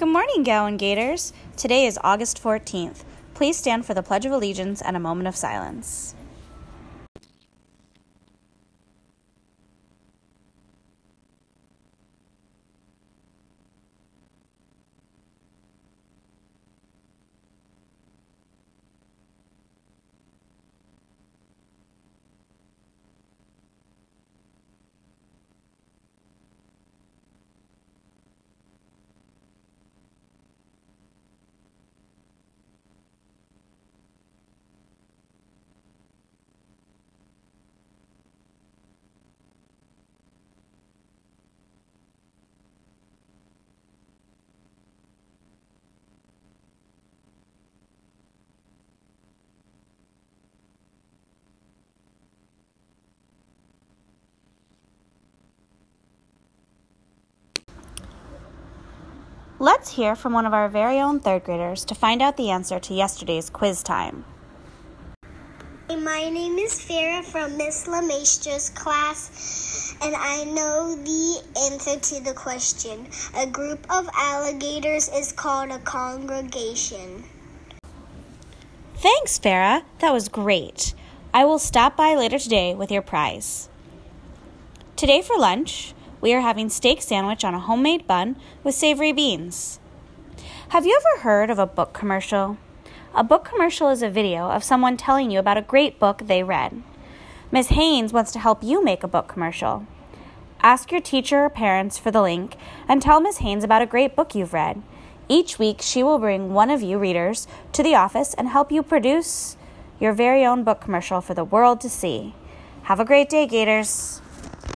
Good morning, Gowan Gators. Today is August 14th. Please stand for the Pledge of Allegiance and a moment of silence. Let's hear from one of our very own third graders to find out the answer to yesterday's quiz time. My name is Farah from Miss LeMaestre's class, and I know the answer to the question. A group of alligators is called a congregation. Thanks, Farah. That was great. I will stop by later today with your prize. Today for lunch, we are having steak sandwich on a homemade bun with savory beans. Have you ever heard of a book commercial? A book commercial is a video of someone telling you about a great book they read. Ms. Haynes wants to help you make a book commercial. Ask your teacher or parents for the link and tell Ms. Haynes about a great book you've read. Each week, she will bring one of you readers to the office and help you produce your very own book commercial for the world to see. Have a great day, Gators.